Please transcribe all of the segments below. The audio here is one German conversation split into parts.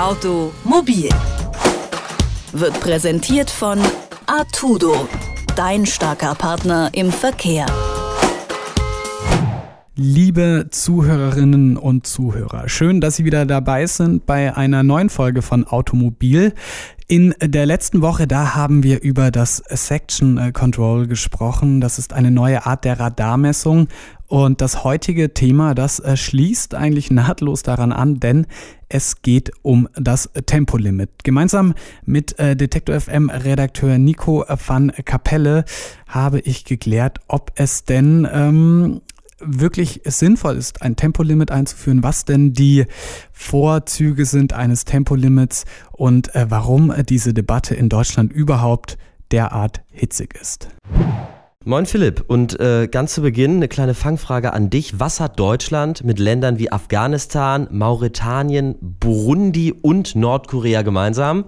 Automobil wird präsentiert von Artudo, dein starker Partner im Verkehr. Liebe Zuhörerinnen und Zuhörer, schön, dass Sie wieder dabei sind bei einer neuen Folge von Automobil. In der letzten Woche, da haben wir über das Section Control gesprochen. Das ist eine neue Art der Radarmessung. Und das heutige Thema, das schließt eigentlich nahtlos daran an, denn es geht um das Tempolimit. Gemeinsam mit äh, Detektor FM Redakteur Nico van Kapelle habe ich geklärt, ob es denn ähm, wirklich sinnvoll ist, ein Tempolimit einzuführen, was denn die Vorzüge sind eines Tempolimits und äh, warum diese Debatte in Deutschland überhaupt derart hitzig ist. Moin Philipp und äh, ganz zu Beginn eine kleine Fangfrage an dich. Was hat Deutschland mit Ländern wie Afghanistan, Mauretanien, Burundi und Nordkorea gemeinsam?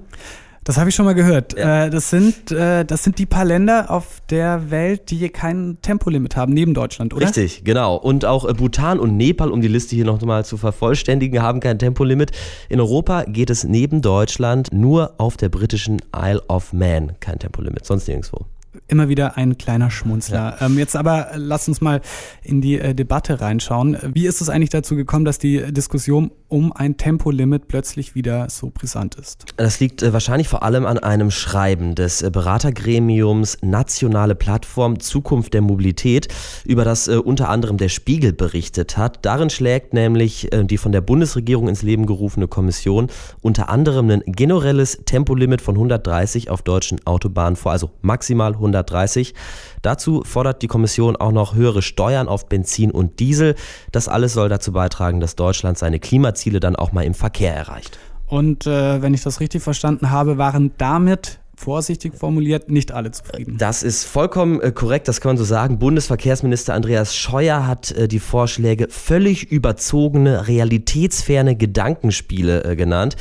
Das habe ich schon mal gehört. Ja. Äh, das, sind, äh, das sind die paar Länder auf der Welt, die kein Tempolimit haben, neben Deutschland, oder? Richtig, genau. Und auch äh, Bhutan und Nepal, um die Liste hier noch mal zu vervollständigen, haben kein Tempolimit. In Europa geht es neben Deutschland nur auf der britischen Isle of Man kein Tempolimit, sonst nirgendwo immer wieder ein kleiner Schmunzler. Ja. Ähm, jetzt aber lass uns mal in die äh, Debatte reinschauen. Wie ist es eigentlich dazu gekommen, dass die Diskussion um ein Tempolimit plötzlich wieder so brisant ist? Das liegt äh, wahrscheinlich vor allem an einem Schreiben des äh, Beratergremiums Nationale Plattform Zukunft der Mobilität, über das äh, unter anderem der Spiegel berichtet hat. Darin schlägt nämlich äh, die von der Bundesregierung ins Leben gerufene Kommission unter anderem ein generelles Tempolimit von 130 auf deutschen Autobahnen vor, also maximal 130. Dazu fordert die Kommission auch noch höhere Steuern auf Benzin und Diesel. Das alles soll dazu beitragen, dass Deutschland seine Klimaziele dann auch mal im Verkehr erreicht. Und äh, wenn ich das richtig verstanden habe, waren damit vorsichtig formuliert, nicht alle zufrieden. Das ist vollkommen äh, korrekt, das kann man so sagen. Bundesverkehrsminister Andreas Scheuer hat äh, die Vorschläge völlig überzogene, realitätsferne Gedankenspiele äh, genannt.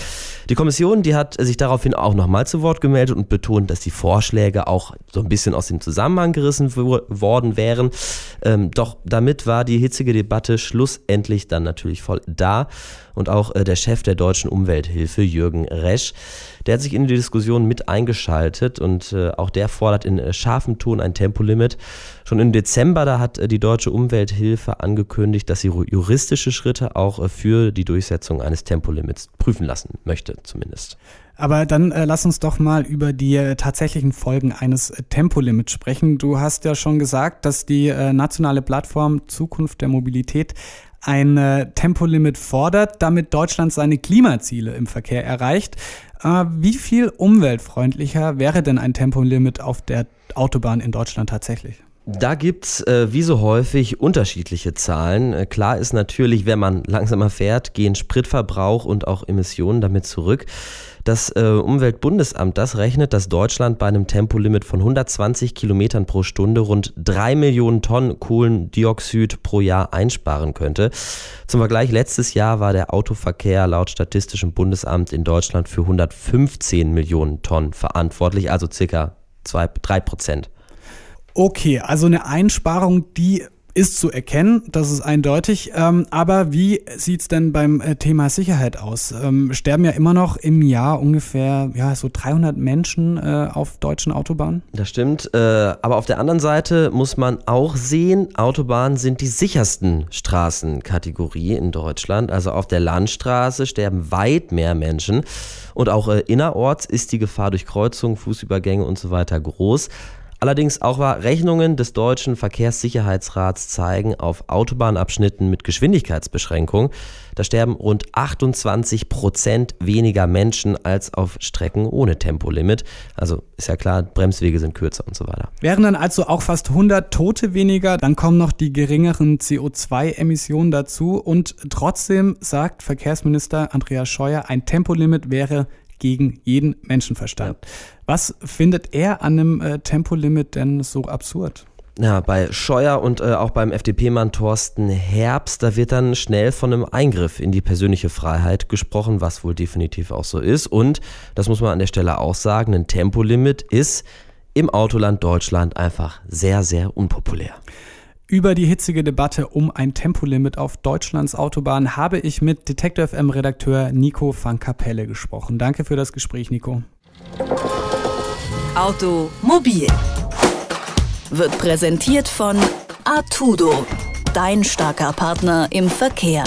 Die Kommission, die hat sich daraufhin auch nochmal zu Wort gemeldet und betont, dass die Vorschläge auch so ein bisschen aus dem Zusammenhang gerissen worden wären. Ähm, doch damit war die hitzige Debatte schlussendlich dann natürlich voll da. Und auch der Chef der deutschen Umwelthilfe, Jürgen Resch, der hat sich in die Diskussion mit eingeschaltet und äh, auch der fordert in äh, scharfem Ton ein Tempolimit. Schon im Dezember, da hat äh, die Deutsche Umwelthilfe angekündigt, dass sie juristische Schritte auch äh, für die Durchsetzung eines Tempolimits prüfen lassen möchte, zumindest. Aber dann äh, lass uns doch mal über die äh, tatsächlichen Folgen eines äh, Tempolimits sprechen. Du hast ja schon gesagt, dass die äh, nationale Plattform Zukunft der Mobilität ein äh, Tempolimit fordert, damit Deutschland seine Klimaziele im Verkehr erreicht. Äh, wie viel umweltfreundlicher wäre denn ein Tempolimit auf der Autobahn in Deutschland tatsächlich? Da gibt's äh, wie so häufig unterschiedliche Zahlen. Äh, klar ist natürlich, wenn man langsamer fährt, gehen Spritverbrauch und auch Emissionen damit zurück. Das äh, Umweltbundesamt, das rechnet, dass Deutschland bei einem Tempolimit von 120 Kilometern pro Stunde rund drei Millionen Tonnen Kohlendioxid pro Jahr einsparen könnte. Zum Vergleich, letztes Jahr war der Autoverkehr laut Statistischem Bundesamt in Deutschland für 115 Millionen Tonnen verantwortlich, also circa zwei, drei Prozent. Okay, also eine Einsparung, die ist zu erkennen, das ist eindeutig. Ähm, aber wie sieht's denn beim äh, Thema Sicherheit aus? Ähm, sterben ja immer noch im Jahr ungefähr ja, so 300 Menschen äh, auf deutschen Autobahnen. Das stimmt. Äh, aber auf der anderen Seite muss man auch sehen, Autobahnen sind die sichersten Straßenkategorie in Deutschland. Also auf der Landstraße sterben weit mehr Menschen. Und auch äh, innerorts ist die Gefahr durch Kreuzungen, Fußübergänge und so weiter groß. Allerdings auch war Rechnungen des deutschen Verkehrssicherheitsrats zeigen, auf Autobahnabschnitten mit Geschwindigkeitsbeschränkung, da sterben rund 28 Prozent weniger Menschen als auf Strecken ohne Tempolimit. Also ist ja klar, Bremswege sind kürzer und so weiter. Wären dann also auch fast 100 Tote weniger, dann kommen noch die geringeren CO2-Emissionen dazu und trotzdem sagt Verkehrsminister Andreas Scheuer, ein Tempolimit wäre gegen jeden Menschenverstand. Ja. Was findet er an einem äh, Tempolimit denn so absurd? Ja, bei Scheuer und äh, auch beim FDP-Mann Thorsten Herbst, da wird dann schnell von einem Eingriff in die persönliche Freiheit gesprochen, was wohl definitiv auch so ist. Und, das muss man an der Stelle auch sagen, ein Tempolimit ist im Autoland Deutschland einfach sehr, sehr unpopulär. Über die hitzige Debatte um ein Tempolimit auf Deutschlands Autobahnen habe ich mit Detektor FM Redakteur Nico van Kapelle gesprochen. Danke für das Gespräch, Nico. Automobil wird präsentiert von Artudo, dein starker Partner im Verkehr.